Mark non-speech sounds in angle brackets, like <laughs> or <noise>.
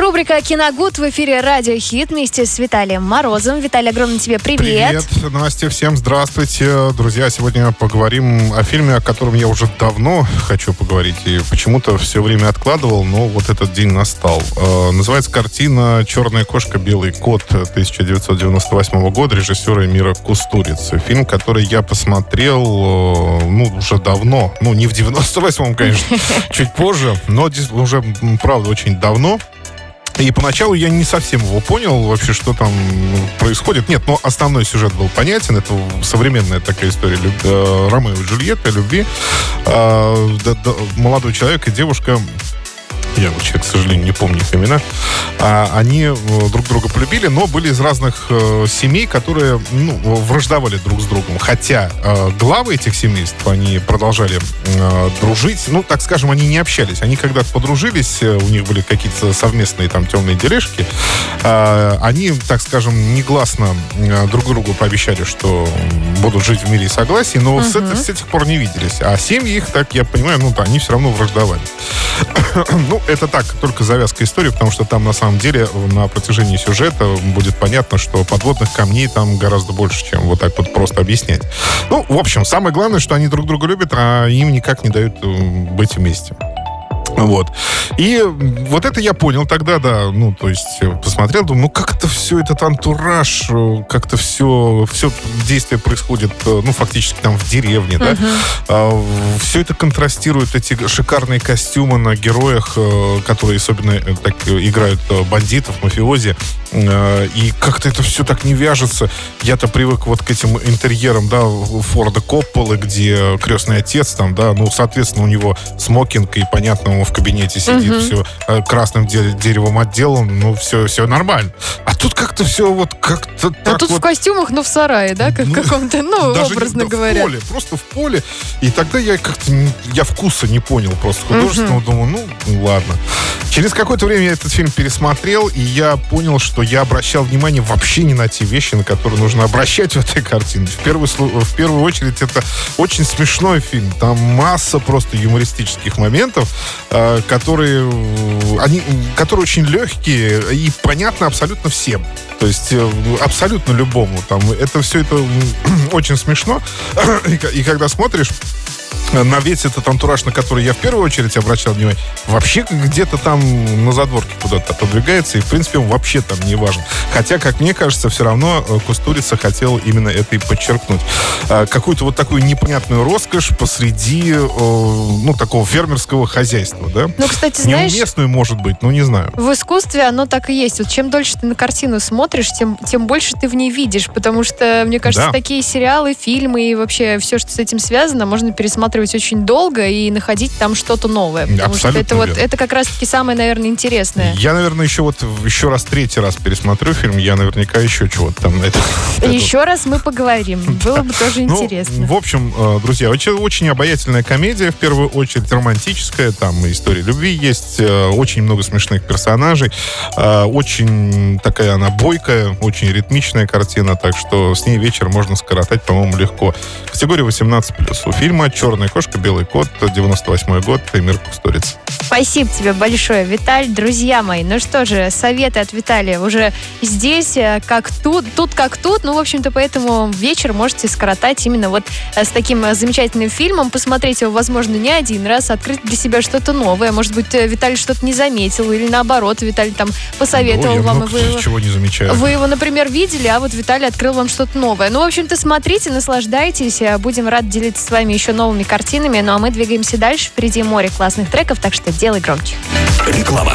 Рубрика «Киногуд» в эфире «Радио Хит» вместе с Виталием Морозом. Виталий, огромный тебе привет. Привет, Настя, всем здравствуйте. Друзья, сегодня поговорим о фильме, о котором я уже давно хочу поговорить. И почему-то все время откладывал, но вот этот день настал. Э, называется картина «Черная кошка, белый кот» 1998 года режиссера Мира Кустурицы. Фильм, который я посмотрел, э, ну, уже давно. Ну, не в 98-м, конечно, <laughs> чуть позже, но уже, правда, очень давно. И поначалу я не совсем его понял вообще, что там происходит. Нет, но основной сюжет был понятен. Это современная такая история люб... Э, Ромео и Джульетта, любви. А, молодой человек и девушка я вообще, к сожалению, не помню их имена, а, они э, друг друга полюбили, но были из разных э, семей, которые ну, враждовали друг с другом. Хотя э, главы этих семейств, они продолжали э, дружить, ну, так скажем, они не общались. Они когда-то подружились, у них были какие-то совместные там темные дележки. Э, они, так скажем, негласно э, друг другу пообещали, что будут жить в мире и согласии, но uh-huh. с, это, с этих пор не виделись. А семьи их, так я понимаю, ну, да, они все равно враждовали. <coughs> ну, это так, только завязка истории, потому что там на самом деле на протяжении сюжета будет понятно, что подводных камней там гораздо больше, чем вот так вот просто объяснять. Ну, в общем, самое главное, что они друг друга любят, а им никак не дают э, быть вместе. Вот. И вот это я понял тогда, да, ну, то есть э, посмотрел, думаю, ну, как это все, этот антураж, э, как-то все, все действие происходит, э, ну, фактически там в деревне, да. Uh-huh. А, все это контрастирует, эти шикарные костюмы на героях, которые особенно так играют бандитов, мафиози. И как-то это все так не вяжется. Я-то привык вот к этим интерьерам, да, Форда Копполы, где крестный отец там, да, ну, соответственно, у него смокинг, и понятно, он в кабинете сидит, угу. все э, красным деревом отделан, ну, все, все нормально. А тут как-то все вот как-то А тут вот... в костюмах, но в сарае, да, как ну, в каком-то, ну, даже образно не, говоря. в поле, просто в поле. И тогда я как-то, я вкуса не понял просто художественного, угу. думаю, ну, ладно. Через какое-то время я этот фильм пересмотрел, и я понял, что я обращал внимание вообще не на те вещи, на которые нужно обращать в этой картине. В первую, в первую очередь, это очень смешной фильм. Там масса просто юмористических моментов, э, которые, они, которые очень легкие и понятны абсолютно всем. То есть э, абсолютно любому. Там, это все это <clears throat> очень смешно. <clears throat> и, и когда смотришь, на весь этот антураж, на который я в первую очередь обращал внимание, вообще где-то там на задворке куда-то отодвигается, и, в принципе, он вообще там не важен. Хотя, как мне кажется, все равно э, Кустурица хотел именно это и подчеркнуть. А, какую-то вот такую непонятную роскошь посреди, э, ну, такого фермерского хозяйства, да? Ну, кстати, знаешь... Неуместную, может быть, ну, не знаю. В искусстве оно так и есть. Вот чем дольше ты на картину смотришь, тем, тем больше ты в ней видишь, потому что, мне кажется, да. такие сериалы, фильмы и вообще все, что с этим связано, можно пересматривать пересматривать очень долго и находить там что-то новое. Потому Абсолютно что это вот это как раз-таки самое, наверное, интересное. Я, наверное, еще вот еще раз третий раз пересмотрю фильм, я наверняка еще чего-то там. Это, еще это... раз мы поговорим. <laughs> Было бы тоже ну, интересно. В общем, э, друзья, очень, очень обаятельная комедия, в первую очередь романтическая, там история любви есть, э, очень много смешных персонажей, э, очень такая она бойкая, очень ритмичная картина, так что с ней вечер можно скоротать, по-моему, легко. Категория 18+. У фильма «Черный «Черная кошка», «Белый кот», 98 год, Эмир Кустуриц. Спасибо тебе большое, Виталь. Друзья мои, ну что же, советы от Виталия уже здесь, э, как тут, тут как тут. Ну, в общем-то, поэтому вечер можете скоротать именно вот э, с таким э, замечательным фильмом, посмотреть его, возможно, не один раз, открыть для себя что-то новое. Может быть, Виталий что-то не заметил, или наоборот, Виталий там посоветовал ну, вам. И вы его, чего не замечаю. Вы его, например, видели, а вот Виталий открыл вам что-то новое. Ну, в общем-то, смотрите, наслаждайтесь. Будем рады делиться с вами еще новыми картинами. Ну, а мы двигаемся дальше. Впереди море классных треков, так что делай громче. Реклама.